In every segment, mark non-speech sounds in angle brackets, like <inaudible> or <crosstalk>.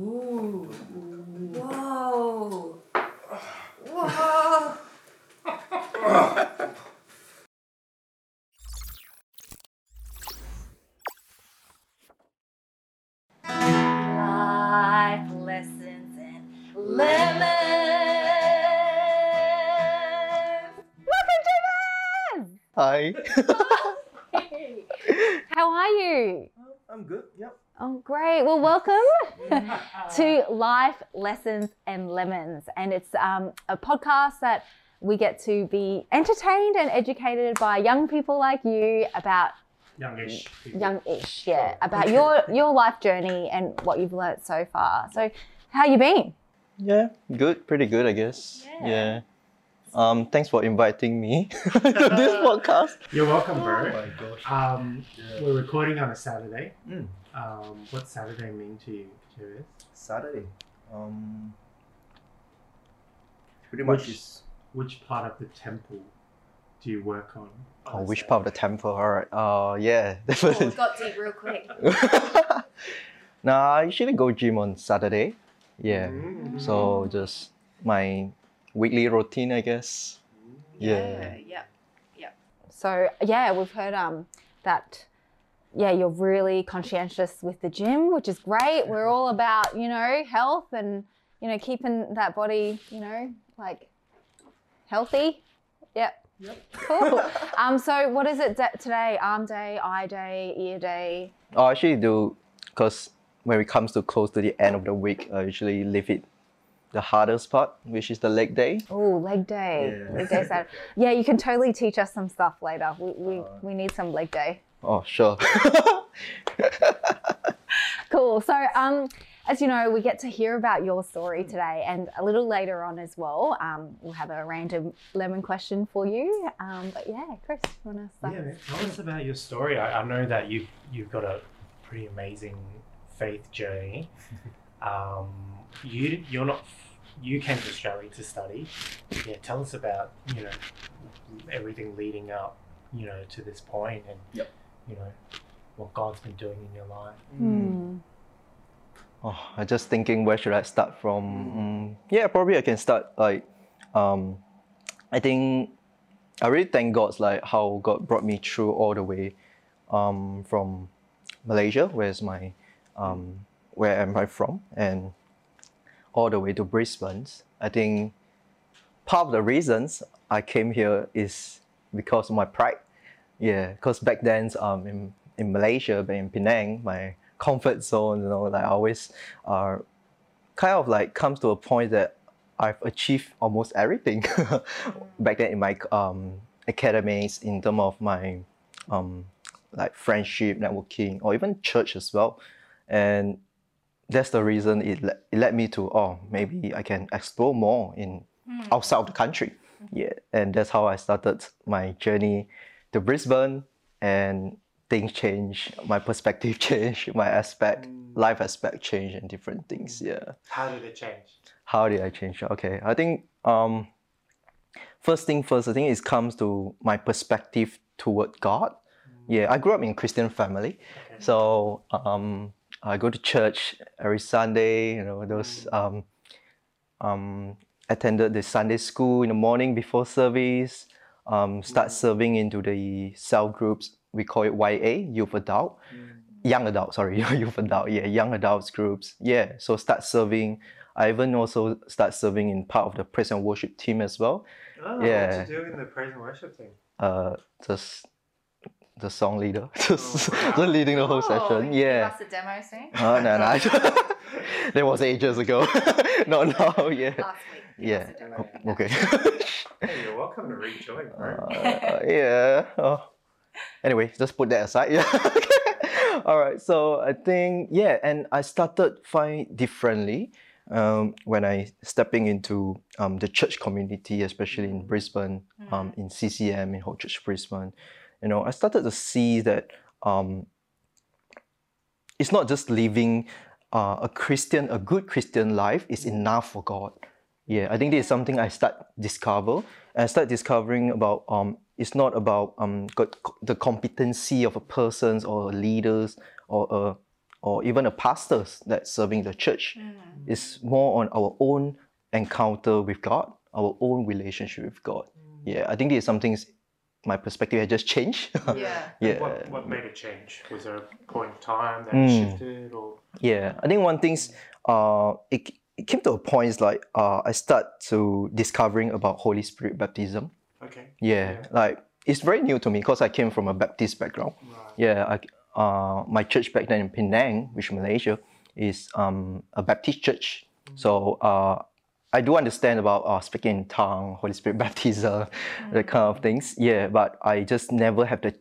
Ooh. Whoa. Whoa. Life lessons and lemons. Welcome, Hi. <laughs> How are you? I'm good. Yep. Oh, great. Well, welcome <laughs> to Life Lessons and Lemons. And it's um, a podcast that we get to be entertained and educated by young people like you about youngish. people. youngish, yeah, about your your life journey and what you've learnt so far. So, how you been? Yeah, good. Pretty good, I guess. Yeah. Yeah. Um, thanks for inviting me <laughs> to this <laughs> podcast. You're welcome, bro. Oh my gosh. Um, we're recording on a Saturday. Mm. Um, what's Saturday mean to you, Jabez? Saturday. Um, pretty Which- much is. Which part of the temple do you work on? Oh, which part of the temple? All right. Uh, yeah, Oh, definitely. it got deep real quick. <laughs> nah, I usually go gym on Saturday. Yeah. Mm. So just my weekly routine, I guess. Yeah. Yep. So, yeah, we've heard um that yeah, you're really conscientious with the gym, which is great. We're all about, you know, health and, you know, keeping that body, you know, like healthy. Yep. Yep. Cool. <laughs> um, so what is it da- today? Arm day, eye day, ear day? Oh, I actually do because when it comes to close to the end of the week, I usually leave it the hardest part, which is the leg day. Oh, leg day. Yeah. Leg day Saturday. Yeah, you can totally teach us some stuff later. We, we, Uh, we need some leg day. Oh, sure. <laughs> Cool. So, um, as you know, we get to hear about your story today, and a little later on as well, um, we'll have a random lemon question for you. Um, but yeah, Chris, you want to start? Yeah, man, tell us about your story. I, I know that you've you've got a pretty amazing faith journey. <laughs> Um, you you're not you came to Australia to study. Yeah, tell us about you know everything leading up you know to this point and Yep. You know what God's been doing in your life. Hmm. Oh, I'm just thinking where should I start from? Mm, yeah, probably I can start like, um, I think I really thank God's like how God brought me through all the way, um, from Malaysia, where's my, um, where am I from, and all the way to Brisbane. I think part of the reasons I came here is because of my pride. Yeah, because back then, um, in, in Malaysia, but in Penang, my comfort zone, you know, like I always uh, kind of like comes to a point that I've achieved almost everything <laughs> back then in my um, academics, in terms of my um, like friendship, networking, or even church as well. And that's the reason it, le- it led me to, oh, maybe I can explore more in outside of the country. Yeah, and that's how I started my journey to Brisbane and things change, my perspective <laughs> change, my aspect, life aspect change and different things. Yeah. How did it change? How did I change? Okay. I think um first thing first, I think it comes to my perspective toward God. Yeah, I grew up in a Christian family. Okay. So um I go to church every Sunday, you know, those um um attended the Sunday school in the morning before service, um start serving into the cell groups. We call it YA, youth adult young adult sorry <laughs> youth adult yeah young adults groups yeah so start serving i even also start serving in part of the praise and worship team as well Oh, Yeah. what you do in the praise and worship team? uh just the song leader <laughs> just, Oh, wow. leading the whole Oh, session Give yeah us a demo soon. uh, no, no. <laughs> <laughs> that was ages ago not now yeah Last week. Give yeah demo. Oh, okay Hey, you're welcome to rejoin, bro. Uh, yeah. Oh. Anyway, just put that aside. Yeah. All right. So I think yeah, and I started find differently um, when I stepping into um, the church community, especially in Brisbane, um, in CCM in Hope Church Brisbane. You know, I started to see that um, it's not just living uh, a Christian, a good Christian life is enough for God. Yeah, I think this is something I start discover. And I start discovering about um, it's not about um got the competency of a person or leaders or a or even a pastors that serving the church. It's more on our own encounter with God, our own relationship with God. Yeah, I think this is something my perspective has just changed. <laughs> Yeah. yeah. What, what made it change? Was there a point in time that Mm. shifted or? Yeah, I think one thing's uh, it, it came to a point is like uh, I start to discovering about Holy Spirit baptism. Okay. Yeah, Yeah. like it's very new to me because I came from a Baptist background. Right. Yeah, I, uh, my church back then in Penang, which is Malaysia, is um, a Baptist church. So uh, I do understand about uh, speaking in tongue, Holy Spirit <laughs> baptism, that kind of things. Yeah, but I just never have the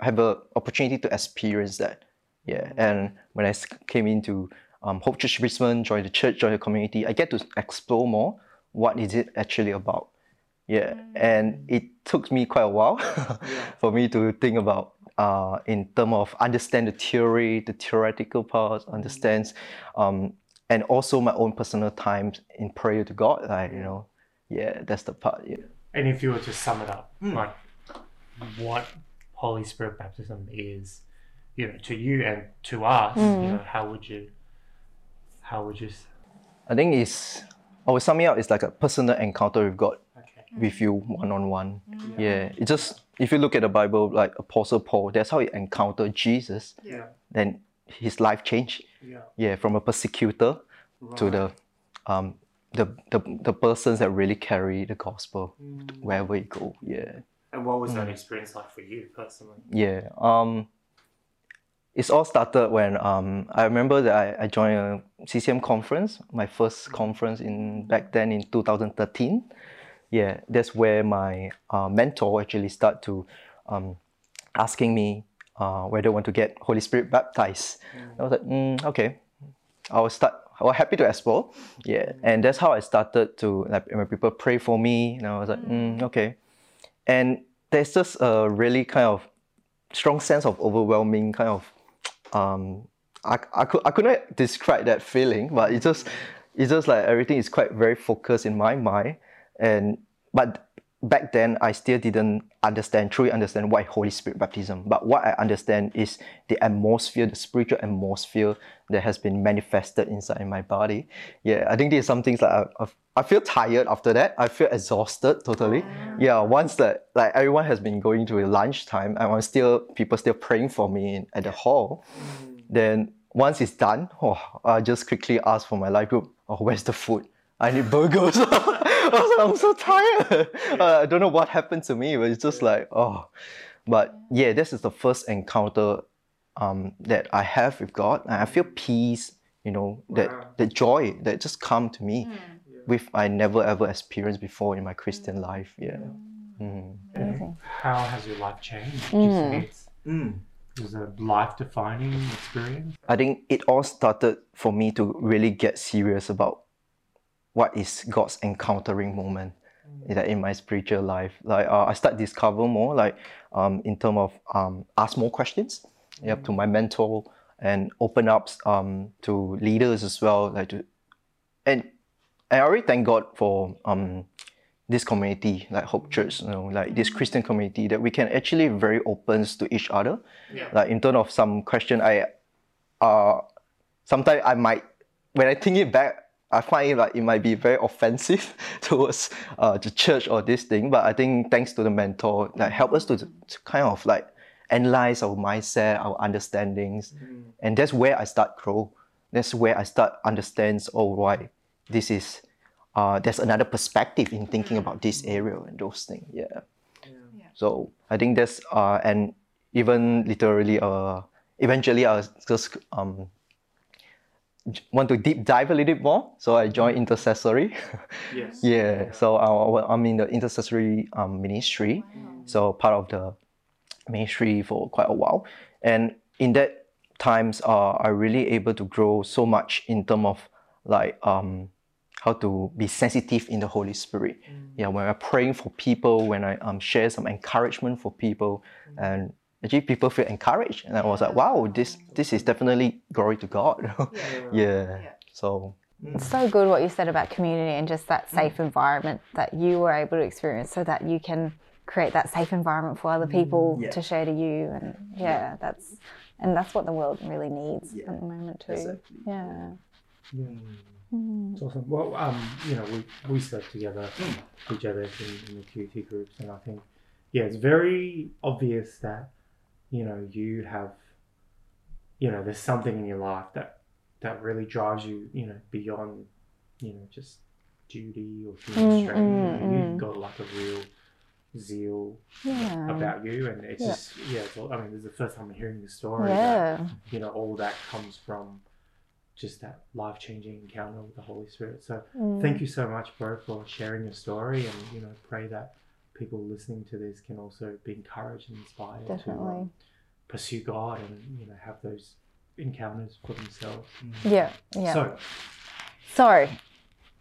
have a opportunity to experience that. Yeah, and when I came into um, Hope Church Brisbane, joined the church, joined the community, I get to explore more. What is it actually about? Yeah, and it took me quite a while <laughs> for me to think about uh, in terms of understand the theory, the theoretical part, understands, um, and also my own personal times in prayer to God. Like you know, yeah, that's the part. Yeah. And if you were to sum it up, hmm. like what Holy Spirit baptism is, you know, to you and to us, you hmm. know, how would you, how would you, I think it's I would sum it up. It's like a personal encounter with God, okay, with you one on one. Yeah, it just if you look at the Bible, like Apostle Paul, that's how he encountered Jesus. yeah, Then his life changed. yeah, Yeah, from a persecutor to the um the, the the persons that really carry the gospel wherever you go. Yeah. And what was that experience like for you personally? Yeah. Um it's all started when um I remember that I, I joined a CCM conference, my first conference in back then in 2013. Yeah, that's where my uh, mentor actually start to um, asking me uh, whether I want to get Holy Spirit baptized. I was like, mm, okay, I was start. I was happy to explore. Yeah, and that's how I started to like when people pray for me, and I was like, mm, okay. And there's just a really kind of strong sense of overwhelming kind of um I, I could I couldn't describe that feeling, but it's just it's just like everything is quite very focused in my mind. And but back then I still didn't understand, truly understand why Holy Spirit baptism. But what I understand is the atmosphere, the spiritual atmosphere that has been manifested inside my body. Yeah, I think there's some things like I, I feel tired after that. I feel exhausted totally. Yeah, once that like everyone has been going to lunchtime, and I'm still people still praying for me in, at the hall. Mm. Then once it's done, oh, I just quickly ask for my life group, oh, where's the food? I need burgers. I was like, I'm so tired. Uh, I don't know what happened to me, but it's just like, oh. But yeah, this is the first encounter um, that I have with God. And I feel peace, you know, Wow. that, that joy that just come to me with I never ever experienced before in my Christian life. Yeah. Mm. Amazing. How has your life changed? Do you think it's, it was a life defining experience? I think it all started for me to really get serious about what is God's encountering moment that in my spiritual life. Like uh, I start discover more, like um, in terms of um, ask more questions, yep, to my mentor and open up um, to leaders as well, like to, and I already thank God for um, this community, like Hope Church, you know, like this Christian community that we can actually very open to each other. Yeah. Like in terms of some question, I uh sometimes I might when I think it back, I find it like it might be very offensive <laughs> towards uh the church or this thing. But I think thanks to the mentor, like help us to, to kind of like analyze our mindset, our understandings, and that's where I start grow. That's where I start understands oh why this is uh there's another perspective in thinking about this area and those things. Yeah. So I think that's uh and even literally uh eventually I was just um j- want to deep dive a little bit more. So I joined intercessory. <laughs> Yes. yeah. So I, I'm in the intercessory um, ministry. So part of the ministry for quite a while. And in that times uh I really able to grow so much in terms of like um how to be sensitive in the Holy Spirit. Yeah, when I'm praying for people, when I um, share some encouragement for people, and actually people feel encouraged, and I was like, wow, this this is definitely glory to God. yeah. <laughs> So It's so good what you said about community and just that safe environment that you were able to experience so that you can create that safe environment for other people Yeah. to share to you and yeah, that's and that's what the world really needs Yeah. at the moment too. Exactly. Yeah. Yeah. Mm. It's awesome. Well, um, you know, we we stuck together together in, in the QT groups, and I think, yeah, it's very obvious that, you know, you have, you know, there's something in your life that that really drives you, you know, beyond, you know, just duty or human Mm, strength. you mm, know, mm. You've got like a real zeal Yeah. about you, and it's Yeah. just yeah. It's, all- I mean, this is the first time I'm hearing this story. that, Yeah. you know, all that comes from just that life changing encounter with the Holy Spirit. So Mm. thank you so much, bro, for sharing your story, and you know, pray that people listening to this can also be encouraged and inspired to Definitely. um, pursue God and you know have those encounters for themselves. Yeah. Yeah. So So,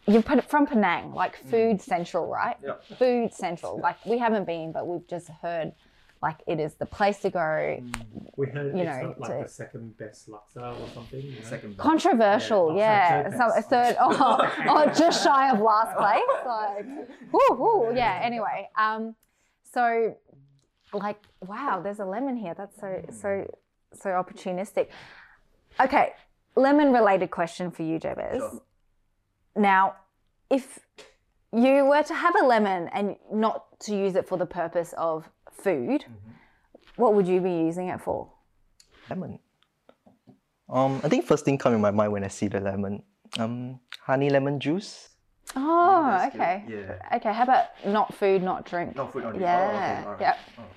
you're put- it from Penang, like food central, right? Yeah. Food central. Like we haven't been, but we've just heard like it is the place to go. we heard You it's know, got, like to- the second best laksa or something. You know? Second. Controversial, Yeah, yeah. So a third, oh, <laughs> oh, just shy of last place. Like, whoo, whoo. Yeah. Anyway, um, so like, wow, there's a lemon here. That's so, so, so opportunistic. Okay, lemon-related question for you, Jabez. Sure. Now, if you were to have a lemon and not to use it for the purpose of food, what would you be using it for? Lemon. Um, I think first thing come in my mind when I see the lemon, um, honey lemon juice. Oh, that's good. okay. Yeah. Okay, how about not food, not drink? Not food, not drink. Yeah, Oh, okay, yeah. alright.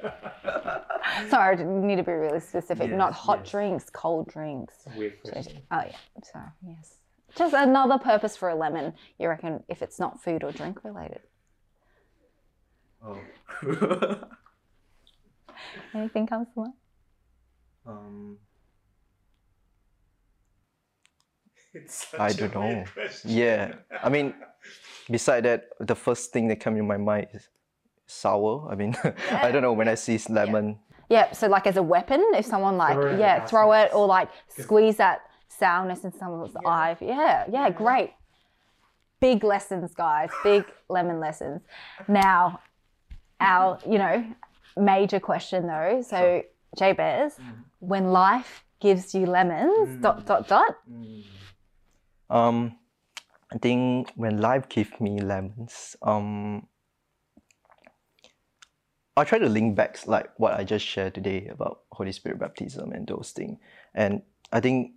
<laughs> Sorry, I need to be really specific. not hot yes. drinks, cold drinks. Weird question. Oh yeah, sorry. Yes, just another purpose for a lemon. You reckon if it's not food or drink related? Oh. <laughs> Anything comes to mind? um, <laughs> It's I such a don't know. question. yeah. I mean, beside that, the first thing that comes in my mind is sour. I mean, <laughs> I don't know when I see lemon. Yeah. So like as a weapon, if someone like Throw yeah, the throw it or like squeeze that sourness in someone's eye. Yeah, yeah, great. Big lessons, guys. Big lemon lessons. Now, our you know major question though. So Jabez, when life gives you lemons, dot dot dot. Um, I think when life gives me lemons, um, I'll try to link back like what I just shared today about Holy Spirit baptism and those things. And I think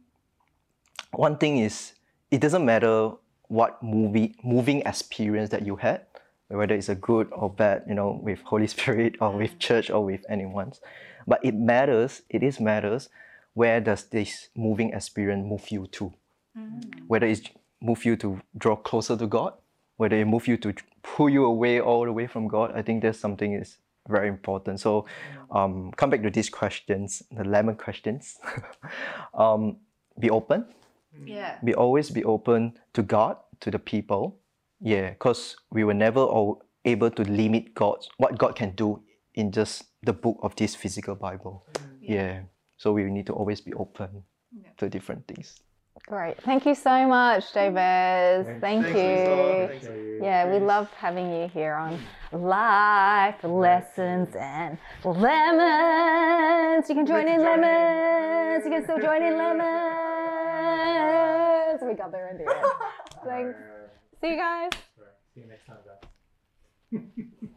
one thing is it doesn't matter what movie moving experience that you had, whether it's a good or bad, you know, with Holy <laughs> Spirit or with church or with anyone's. But it matters, it is matters where does this moving experience move you to? Whether it move you to draw closer to God, whether it move you to pull you away all the way from God, I think there's something is very important. So um, come back to these questions, the lemon questions. <laughs> um, be open, Yeah. be always be open to God, to the people. Yeah, because we were never all able to limit God, what God can do in just the book of this physical Bible. Mm. Yeah. So we need to always be open to different things. Great. Thank you so much, Jabez. Thank Thanks, you. Thanks. Yeah, we love having you here on Life Lessons and Lemons. You can join in lemons. You can still join in lemons. <laughs> We got there in the end. <laughs> Thanks. See you guys. See you next time, guys. <laughs>